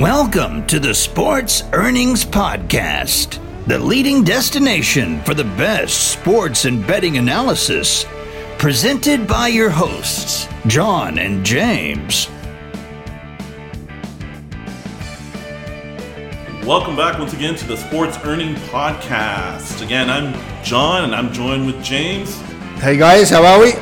Welcome to the Sports Earnings Podcast, the leading destination for the best sports and betting analysis, presented by your hosts, John and James. Welcome back once again to the Sports Earning Podcast. Again, I'm John and I'm joined with James. Hey guys, how are we?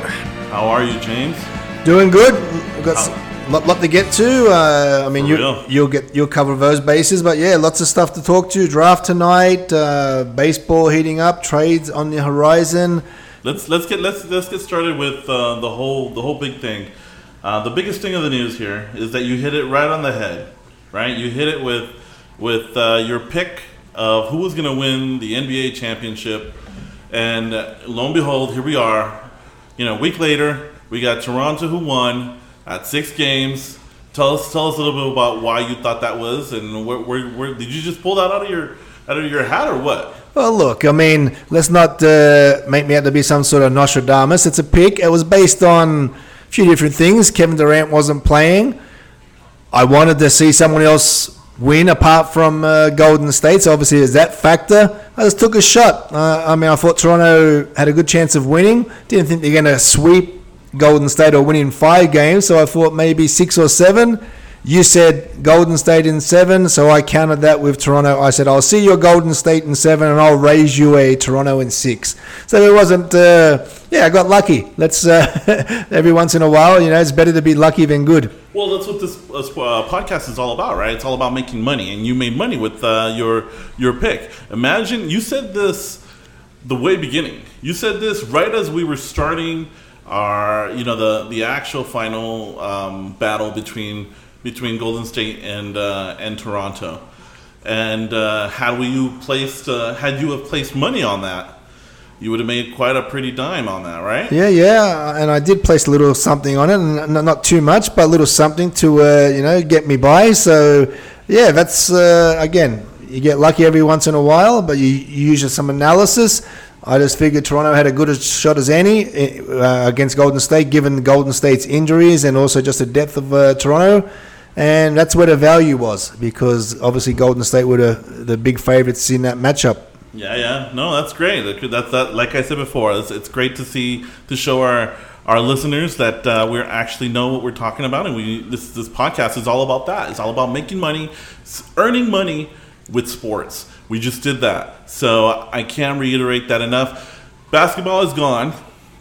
How are you, James? Doing good. We've got a lot, lot to get to. Uh, I mean, For you, real. you'll get you'll cover those bases, but yeah, lots of stuff to talk to. Draft tonight, uh, baseball heating up, trades on the horizon. Let's let's get let's let's get started with uh, the whole the whole big thing. Uh, the biggest thing of the news here is that you hit it right on the head, right? You hit it with with uh, your pick of who was going to win the NBA championship, and uh, lo and behold, here we are. You know, a week later, we got Toronto who won at six games. Tell us tell us a little bit about why you thought that was, and where, where, where did you just pull that out of your out of your hat or what? Well, look, I mean, let's not uh, make me out to be some sort of Nostradamus. It's a pick. It was based on a few different things. Kevin Durant wasn't playing. I wanted to see someone else win apart from uh, Golden State. So obviously, there's that factor. I just took a shot. Uh, I mean, I thought Toronto had a good chance of winning. Didn't think they're going to sweep Golden State or winning five games. So I thought maybe six or seven. You said Golden State in seven, so I counted that with Toronto. I said I'll see your Golden State in seven, and I'll raise you a Toronto in six. So it wasn't. Uh, yeah, I got lucky. Let's uh, every once in a while, you know, it's better to be lucky than good. Well, that's what this uh, uh, podcast is all about, right? It's all about making money, and you made money with uh, your your pick. Imagine you said this the way beginning. You said this right as we were starting our, you know, the the actual final um, battle between between Golden State and uh, and Toronto. And uh, had you placed uh, had you have placed money on that, you would have made quite a pretty dime on that, right? Yeah, yeah, and I did place a little something on it, and not- not too much, but a little something to uh, you know get me by. So yeah, that's uh, again, you get lucky every once in a while, but you, you use some analysis. I just figured Toronto had a good a shot as any uh, against Golden State, given Golden State's injuries and also just the depth of uh, Toronto. And that's where the value was because obviously Golden State were the, the big favorites in that matchup. Yeah, yeah. No, that's great. That- That's that. Like I said before, it's, it's great to see to show our our listeners that uh, we actually know what we're talking about, and we this this podcast is all about that. It's all about making money, earning money with sports. We just did that, so I can't reiterate that enough. Basketball is gone,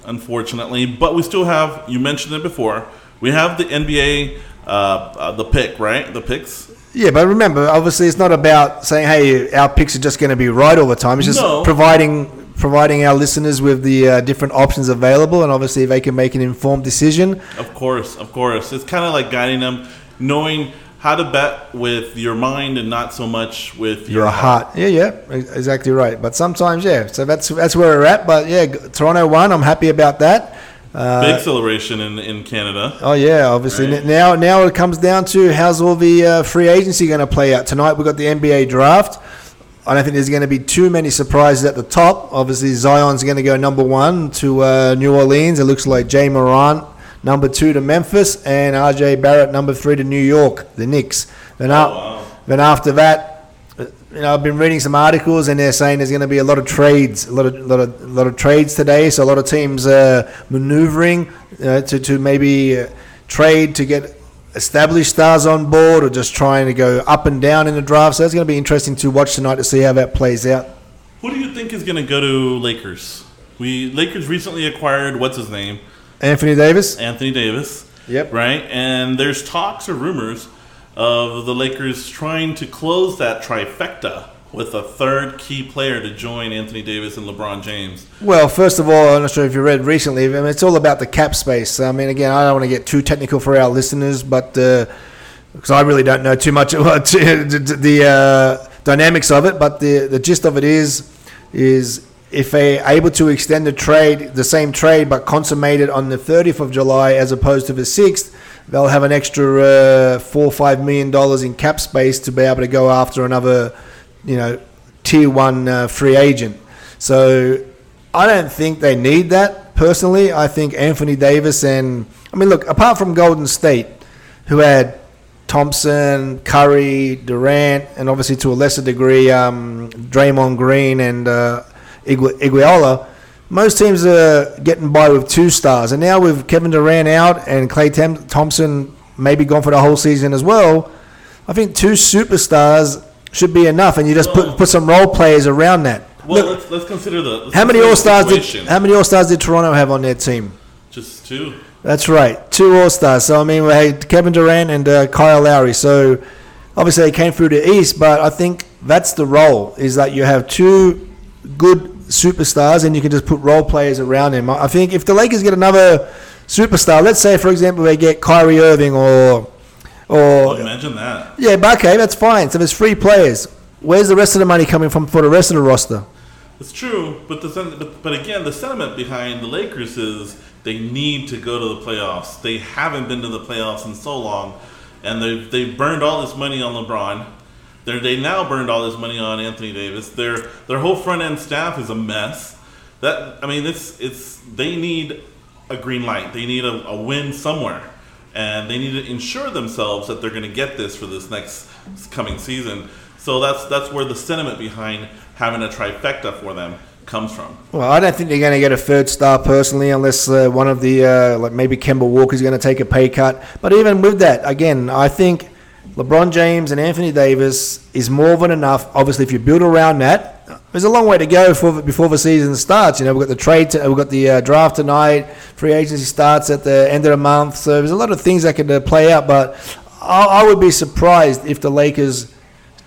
unfortunately, but we still have. You mentioned it before. We have the NBA, uh, uh, the pick, right? The picks. Yeah, but remember, obviously, it's not about saying, "Hey, our picks are just going to be right all the time." It's just No. providing providing our listeners with the uh, different options available, and obviously, they can make an informed decision. Of course, of course. It's kind of like guiding them, knowing how to bet with your mind and not so much with your, Your heart, yeah, yeah, exactly right. But sometimes, yeah, so that's that's where we're at. But yeah, Toronto won. I'm happy about that. Uh, Big celebration in, in Canada. Oh yeah, obviously Right. Now now it comes down to how's all the uh, free agency going to play out tonight. We've got the NBA draft. I don't think there's going to be too many surprises at the top. Obviously Zion's going to go number one to uh, New Orleans. It looks like Ja Morant number two to Memphis and RJ Barrett number three to New York, the Knicks. Then, up, wow. then after that, uh, you know, I've been reading some articles and they're saying there's going to be a lot of trades, a lot of lot of, lot of trades today. So a lot of teams uh, maneuvering uh, to to maybe uh, trade to get established stars on board, or just trying to go up and down in the draft. So it's going to be interesting to watch tonight to see how that plays out. Who do you think is going to go to Lakers? We Lakers recently acquired what's his name, Anthony Davis. Anthony Davis. Yep. Right, and there's talks or rumors of the Lakers trying to close that trifecta with a third key player to join Anthony Davis and LeBron James. Well, first of all, I'm not sure if you read recently. I mean, it's all about the cap space. I mean, again, I don't want to get too technical for our listeners, but because I really don't know too much about the uh, dynamics of it. But the the gist of it is, is if they are able to extend the trade, the same trade, but consummate it on the 30th of July as opposed to the 6th, they'll have an extra uh, four or five million dollars in cap space to be able to go after another, you know, tier one uh, free agent. So I don't think they need that personally. I think Anthony Davis and I mean, look, apart from Golden State, who had Thompson, Curry, Durant, and obviously to a lesser degree, um, Draymond Green and uh, Igu- Iguodala. Most teams are getting by with two stars, and now with Kevin Durant out and Klay Thompson maybe gone for the whole season as well, I think two superstars should be enough, and you just put put some role players around that. Well, Look, let's, let's consider the. let's how many All Stars did. How many All Stars did Toronto have on their team? Just two. That's right, two All Stars. So I mean, we had Kevin Durant and uh, Kyle Lowry. So obviously they came through the East, but I think that's the role is that you have two good superstars and you can just put role players around them. I think if the Lakers get another superstar, let's say for example they get Kyrie Irving or or Imagine that. yeah, but okay, that's fine. So there's three players. Where's the rest of the money coming from for the rest of the roster? It's true, but the but, but again, the sentiment behind the Lakers is they need to go to the playoffs. They haven't been to the playoffs in so long, and they they burned all this money on LeBron. They they now burned all this money on Anthony Davis. Their their whole front end staff is a mess. That I mean, it's it's they need a green light. They need a, a win somewhere, and they need to ensure themselves that they're going to get this for this next coming season. So that's that's where the sentiment behind having a trifecta for them comes from. Well, I don't think they're going to get a third star personally, unless uh, one of the uh, like maybe Kemba Walker's going to take a pay cut. But even with that, again, I think LeBron James and Anthony Davis is more than enough. Obviously, if you build around that, there's a long way to go for, before the season starts. You know, we've got the trade, to, we've got the uh, draft tonight. Free agency starts at the end of the month, so there's a lot of things that could uh, play out. But I, I would be surprised if the Lakers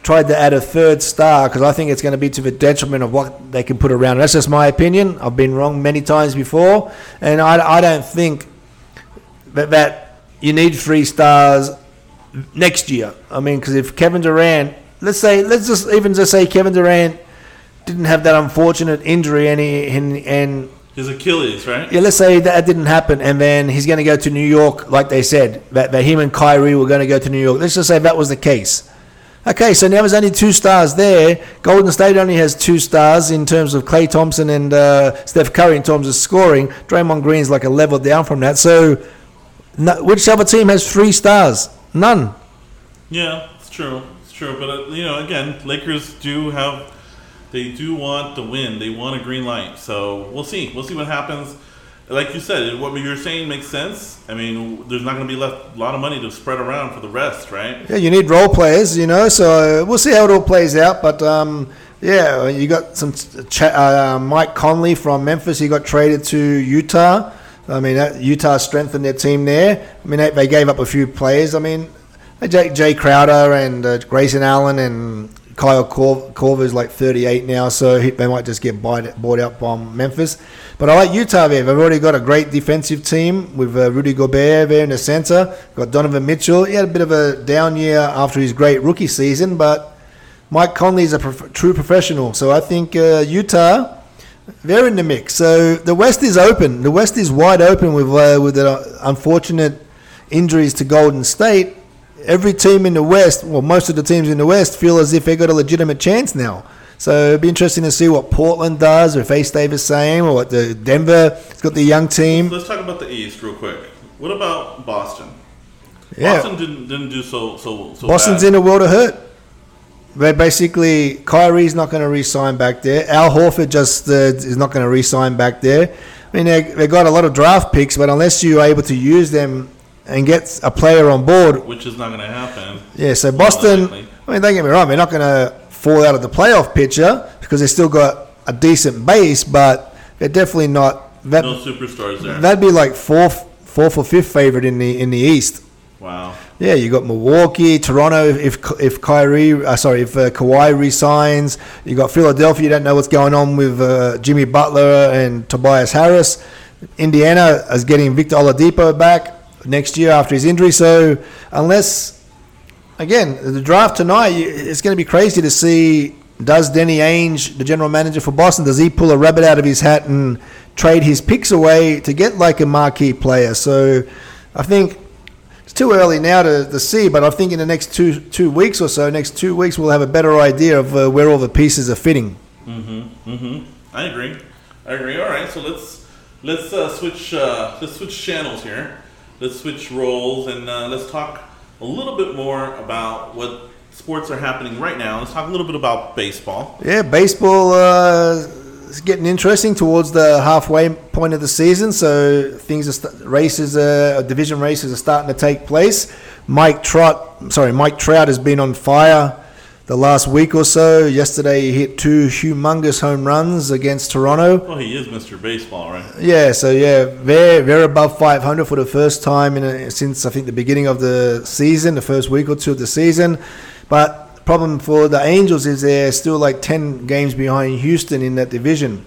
tried to add a third star because I think it's going to be to the detriment of what they can put around. That's just my opinion. I've been wrong many times before, and I, I don't think that, that you need three stars next year. I mean, because if Kevin Durant, let's say, let's just even just say Kevin Durant didn't have that unfortunate injury and he, and, and His Achilles, right? yeah, let's say that didn't happen, and then he's going to go to New York, like they said, that, that him and Kyrie were going to go to New York. Let's just say that was the case. Okay, so now there's only two stars there. Golden State only has two stars in terms of Klay Thompson and uh, Steph Curry in terms of scoring. Draymond Green's like a level down from that. So, no, which other team has three stars? None. Yeah, it's true. It's true. But uh, you know, again, Lakers do have they do want the win. They want a green light. So we'll see. We'll see what happens. Like you said, what you're saying makes sense. I mean, there's not going to be left a lot of money to spread around for the rest, right? Yeah, you need role players, you know. So we'll see how it all plays out. But um, yeah, you got some ch- uh, Mike Conley from Memphis. He got traded to Utah. I mean, Utah strengthened their team there. I mean, they, gave up a few players. I mean, Jae, Crowder and uh, Grayson Allen and Kyle Cor- Korver's like 38 now, so he, they might just get bought, bought out by Memphis. But I like Utah there. They've already got a great defensive team with uh, Rudy Gobert there in the center. Got Donovan Mitchell. He had a bit of a down year after his great rookie season, but Mike Conley is a prof- true professional. So I think uh, Utah, they're in the mix. So the West is open. The West is wide open with uh, with the unfortunate injuries to Golden State. Every team in the West, well, most of the teams in the West, feel as if they got a legitimate chance now. So it'd be interesting to see what Portland does, or if they stay the same, or what the Denver has got the young team. Let's talk about the East real quick. What about Boston? Yeah, Boston didn't didn't do so so so. Boston's bad. in a world of hurt. They basically Kyrie's not going to re-sign back there. Al Horford just uh, is not going to re-sign back there. I mean, they they got a lot of draft picks, but unless you're able to use them and get a player on board, which is not going to happen. yeah. So Boston, likely. I mean, don't get me wrong, they're not going to fall out of the playoff picture because they still got a decent base, but they're definitely not. That No superstars there. that'd be like fourth, fourth or fifth favorite in the in the East. Wow. Yeah, you got Milwaukee, Toronto. If if Kyrie, uh, sorry, if uh, Kawhi resigns, you got Philadelphia. You don't know what's going on with uh, Jimmy Butler and Tobias Harris. Indiana is getting Victor Oladipo back next year after his injury. So unless, again, the draft tonight, it's going to be crazy to see. Does Danny Ainge, the general manager for Boston, does he pull a rabbit out of his hat and trade his picks away to get like a marquee player? So I think it's too early now to, to see, but I think in the next two two weeks or so, next two weeks, we'll have a better idea of uh, where all the pieces are fitting. Mm-hmm. I agree. I agree. All right, so let's let's uh, switch uh, let's switch channels here. Let's switch roles and uh, let's talk a little bit more about what sports are happening right now. Let's talk a little bit about baseball. Yeah, baseball is getting interesting towards the halfway point of the season. So things are st- races, uh, division races are starting to take place. Mike Trout, sorry, Mike Trout has been on fire the last week or so. Yesterday, he hit two humongous home runs against Toronto. Well, he is Mr. Baseball, right? Yeah, so yeah, very very above 500 for the first time in a, since I think the beginning of the season, the first week or two of the season. But problem for the Angels is they're still like 10 games behind Houston in that division.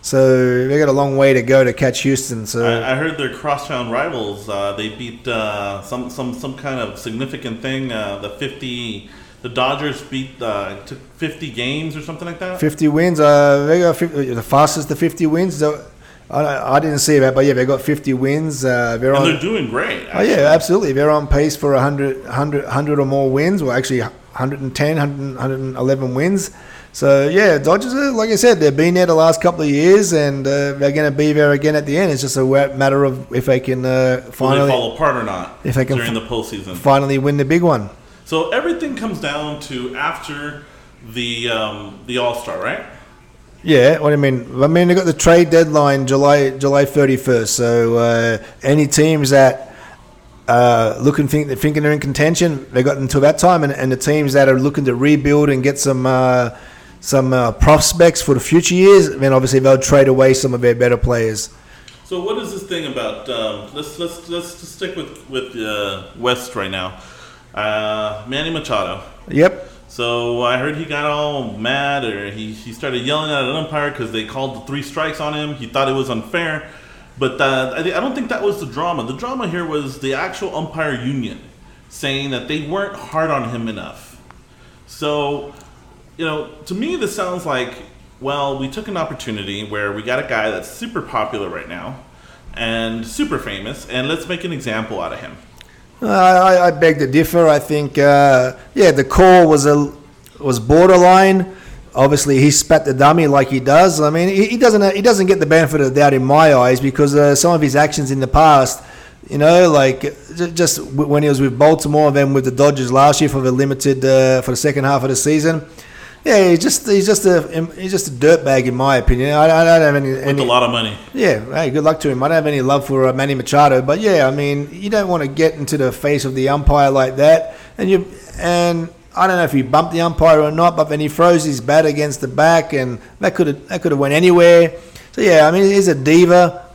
So they got a long way to go to catch Houston. So I, I heard their crosstown rivals. Uh, they beat uh, some some some kind of significant thing. Uh, the fifty, the Dodgers beat uh, took fifty games or something like that. 50 wins. Uh, they got 50, the fastest to 50 wins. So I, I didn't see that, but yeah, they got 50 wins. Uh, they're And on. they're doing great. Oh yeah, absolutely. They're on pace for 100, 100, 100 or more wins. Well, actually, 110, 111 wins. So yeah, Dodgers. Are, like I said, they've been there the last couple of years, and uh, they're going to be there again at the end. It's just a matter of if they can uh, finally fall apart or not If they can during the postseason? finally win the big one. So everything comes down to after the um, the All Star, right? Yeah, what do you mean? I mean, they got the trade deadline July July thirty first. So uh, any teams that uh, looking think thinking they're in contention, they got until that time, and, and the teams that are looking to rebuild and get some uh, some uh, prospects for the future years, then obviously they'll trade away some of their better players. So what is this thing about? Um, let's let's let's just stick with with uh, West right now. Uh, Manny Machado. Yep. So I heard he got all mad, or he, he started yelling at an umpire because they called the three strikes on him. He thought it was unfair, but uh, I, don't think that was the drama. The drama here was the actual umpire union saying that they weren't hard on him enough. So, you know, to me, this sounds like well, we took an opportunity where we got a guy that's super popular right now and super famous, and let's make an example out of him. Uh, I, I beg to differ. I think, uh, yeah, the call was a was borderline. Obviously, he spat the dummy like he does. I mean, he, he doesn't he doesn't get the benefit of the doubt in my eyes because uh, some of his actions in the past, you know, like just when he was with Baltimore, and then with the Dodgers last year for the limited uh, for the second half of the season. Yeah, he's just he's just a he's just a dirtbag in my opinion. I, I don't have any, With a lot of money. yeah, hey, good luck to him. I don't have any love for uh, Manny Machado, but yeah, I mean, you don't want to get into the face of the umpire like that. And you and I don't know if he bumped the umpire or not, but then he froze his bat against the back, and that could have that could have went anywhere. So yeah, I mean, he's a diva.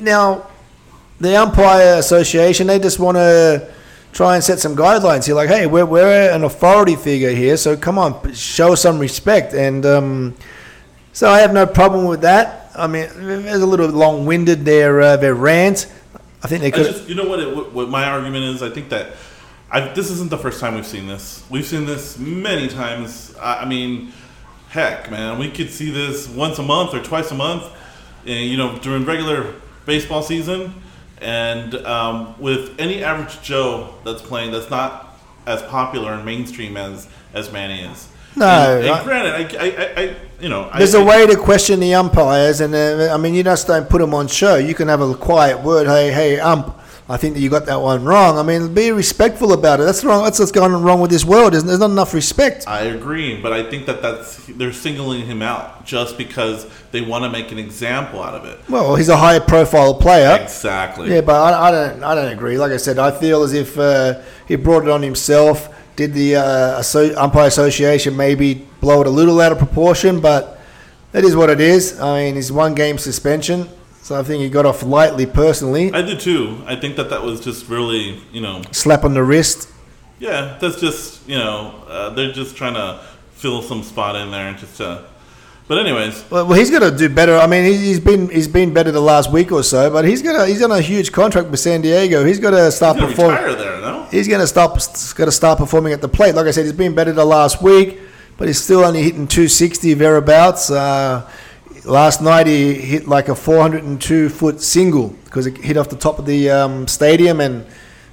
Now, the umpire association they just want to try and set some guidelines here. Like, hey, we're we're an authority figure here, so come on, show some respect and. Um, so I have no problem with that. I mean, there's a little long-winded their uh, their rant. I think they could. just, you know what, it, what? What my argument is? I think that I, this isn't the first time we've seen this. We've seen this many times. I, I mean, heck, man, we could see this once a month or twice a month. And, you know, during regular baseball season, and um, with any average Joe that's playing, that's not as popular and mainstream as as Manny is. No, and, and I- granted, I, I, I, you know, There's a a way to question the umpires, and uh, I mean, you just don't put them on show. You can have a quiet word. Hey, hey, ump. I think that you got that one wrong. I mean, be respectful about it. That's wrong. That's what's going wrong with this world. There's, there's not enough respect. I agree, but I think that that's they're singling him out just because they want to make an example out of it. Well, he's a high profile player. Exactly. Yeah, but I, I don't. I don't agree. Like I said, I feel as if uh, he brought it on himself. Did the uh, umpire association maybe blow it a little out of proportion? But that is what it is. I mean, it's one game suspension, so I think he got off lightly personally. I do too. I think that that was just really, you know, Slap on the wrist. yeah, that's just, you know, uh, they're just trying to fill some spot in there and just to. But anyways, Well, well, he's got to do better. I mean, he- he's been he's been better the last week or so, but he's got a, he's on a huge contract with San Diego. He's got to start performing. there, no? He's going to stop. Got to start performing at the plate. Like I said, he's been better the last week, but he's still only hitting 260 thereabouts. Uh, last night he hit like a 402 foot single because it hit off the top of the um, stadium and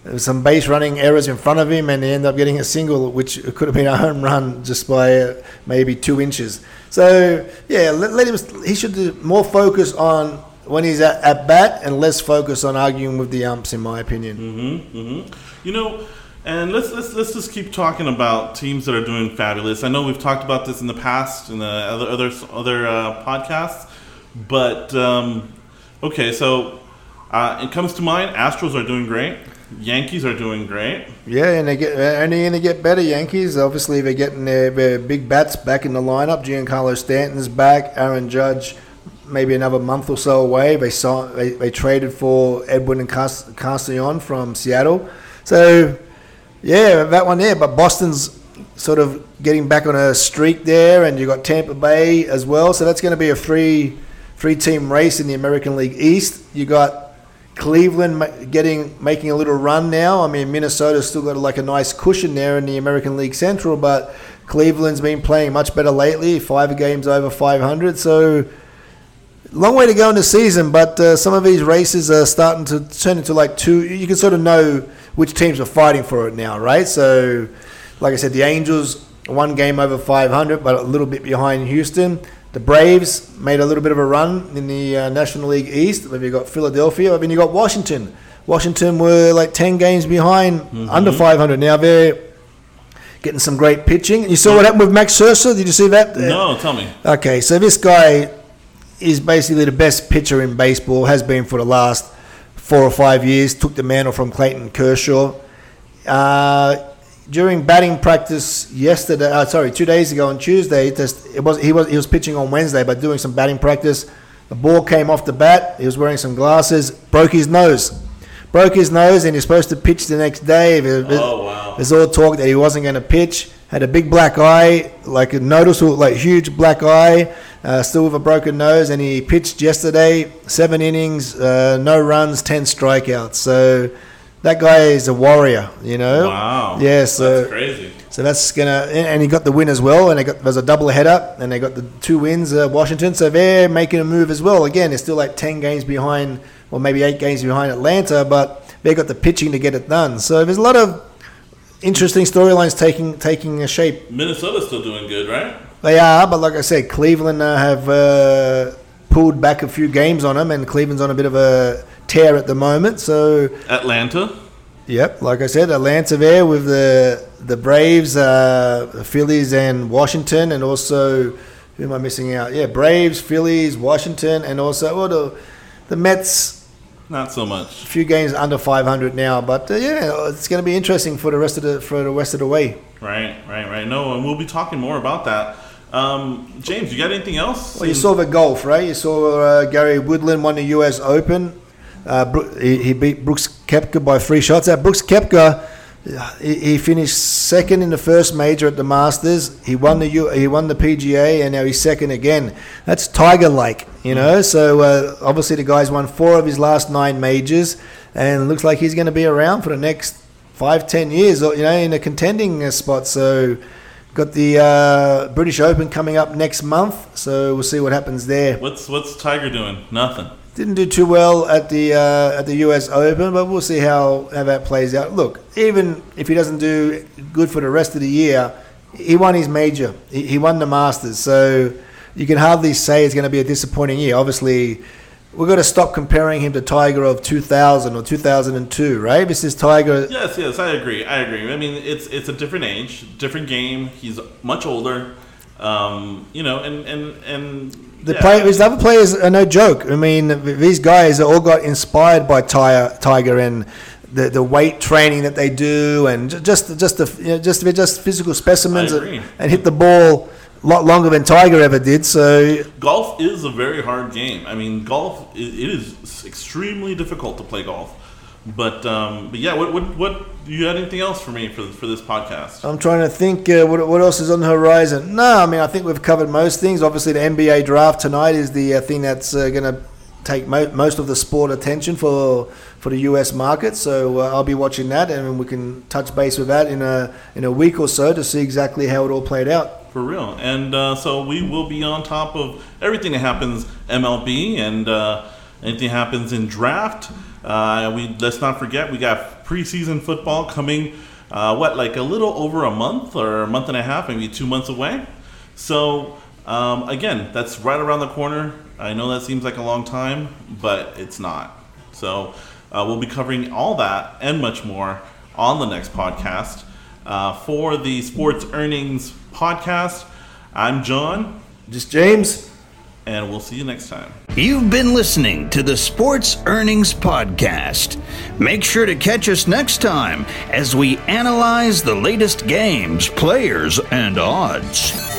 there was some base running errors in front of him, and he ended up getting a single, which could have been a home run just by uh, maybe two inches. So yeah, let, let him. He should do more focus on when he's at, at bat and less focus on arguing with the umps, in my opinion. Mm-hmm, mm-hmm. You know, And let's, let's let's just keep talking about teams that are doing fabulous. I know we've talked about this in the past in the other other other uh, podcasts, but um, okay. So uh, it comes to mind. Astros are doing great. Yankees are doing great. Yeah, and they get and they're going to get better. Yankees, obviously, they're getting their, their big bats back in the lineup. Giancarlo Stanton's back. Aaron Judge, maybe another month or so away. They saw they, they traded for Edwin Encarnacion from Seattle. So yeah, that one there. But Boston's sort of getting back on a streak there, and you've got Tampa Bay as well. So that's going to be a three three team race in the American League East. You got Cleveland getting making a little run now. I mean, Minnesota's still got like a nice cushion there in the American League Central, but Cleveland's been playing much better lately. Five games over 500, so long way to go in the season. But uh, some of these races are starting to turn into like two. You can sort of know which teams are fighting for it now, right? So, like I said, the Angels one game over 500, but a little bit behind Houston. The Braves made a little bit of a run in the uh, National League East. Maybe you got Philadelphia. I mean, you got Washington. Washington were like 10 games behind, mm-hmm. under 500. Now they're getting some great pitching. You saw what happened with Max Scherzer? Did you see that? No, tell me. Okay, so this guy is basically the best pitcher in baseball, has been for the last four or five years, took the mantle from Clayton Kershaw. Uh, during batting practice yesterday, uh, sorry, two days ago on Tuesday, just, it was he was he was pitching on Wednesday, but doing some batting practice. The ball came off the bat. He was wearing some glasses, broke his nose, broke his nose, and he's supposed to pitch the next day. Oh wow! There's all talk that he wasn't going to pitch. Had a big black eye, like a noticeable, like huge black eye uh, still with a broken nose, and he pitched yesterday, seven innings, uh, no runs, ten strikeouts. So that guy is a warrior, you know. Wow. Yeah. So that's crazy. So that's gonna, and he got the win as well, and they got there's a double header, and they got the two wins, uh, Washington. So they're making a move as well. Again, they're still like ten games behind, or maybe eight games behind Atlanta, but they got the pitching to get it done. So there's a lot of interesting storylines taking taking a shape. Minnesota's still doing good, right? They are, but like I said, Cleveland uh, have uh, pulled back a few games on them, and Cleveland's on a bit of a tear at the moment. So Atlanta. Yep, like I said, Atlanta there with the the Braves, uh, Phillies, and Washington, and also who am I missing out? Yeah, Braves, Phillies, Washington, and also well, the the Mets. Not so much. A few games under 500 now, but uh, yeah, it's going to be interesting for the rest of the for the rest of the way. Right, right, right. No, and we'll be talking more about that. Um, James, you got anything else? Well, you saw the golf, right? You saw uh, Gary Woodland won the U.S. Open. Uh, he, he, beat Brooks Koepka by three shots. Now, Brooks Koepka, he, he, finished second in the first major at the Masters. He won the U, he won the PGA, and now he's second again. That's Tiger like, you know. So uh, obviously the guy's won four of his last nine majors, and looks like he's going to be around for the next five, ten years, or you know, in a contending uh, spot. So Got the uh, British Open coming up next month, so we'll see what happens there. What's what's Tiger doing? Nothing. Didn't do too well at the uh, at the US Open, but we'll see how, how that plays out. Look, even if he doesn't do good for the rest of the year, he won his major. He, he won the Masters, so you can hardly say it's going to be a disappointing year. Obviously, we've got to stop comparing him to Tiger of 2000 or 2002, right? This is Tiger. Yes, yes, I agree. I agree. I mean, it's it's a different age, different game. He's much older. Um, you know, and and and the yeah. play, his other players are no joke. I mean, these guys all got inspired by Tiger Tiger and the, the weight training that they do, and just just the you know, just they're just physical specimens and, and hit the ball lot longer than Tiger ever did. So golf is a very hard game. I mean, golf it is extremely difficult to play golf. But um, but yeah, what what what you had anything else for me for for this podcast? I'm trying to think uh, what what else is on the horizon. No, I mean I think we've covered most things. Obviously, the NBA draft tonight is the uh, thing that's uh, going to take mo- most of the sport attention for for the US market. So uh, I'll be watching that, and we can touch base with that in a in a week or so to see exactly how it all played out. For real. And uh, so we will be on top of everything that happens MLB and uh, anything happens in draft. Uh, we let's not forget we got preseason football coming. Uh, what like a little over a month or a month and a half, maybe two months away. So um, again, that's right around the corner. I know that seems like a long time, but it's not. So uh, we'll be covering all that and much more on the next podcast. Uh, for the Sports Earnings Podcast, I'm John, Just James. And we'll see you next time. You've been listening to the Sports Earnings Podcast. Make sure to catch us next time as we analyze the latest games, players, and odds.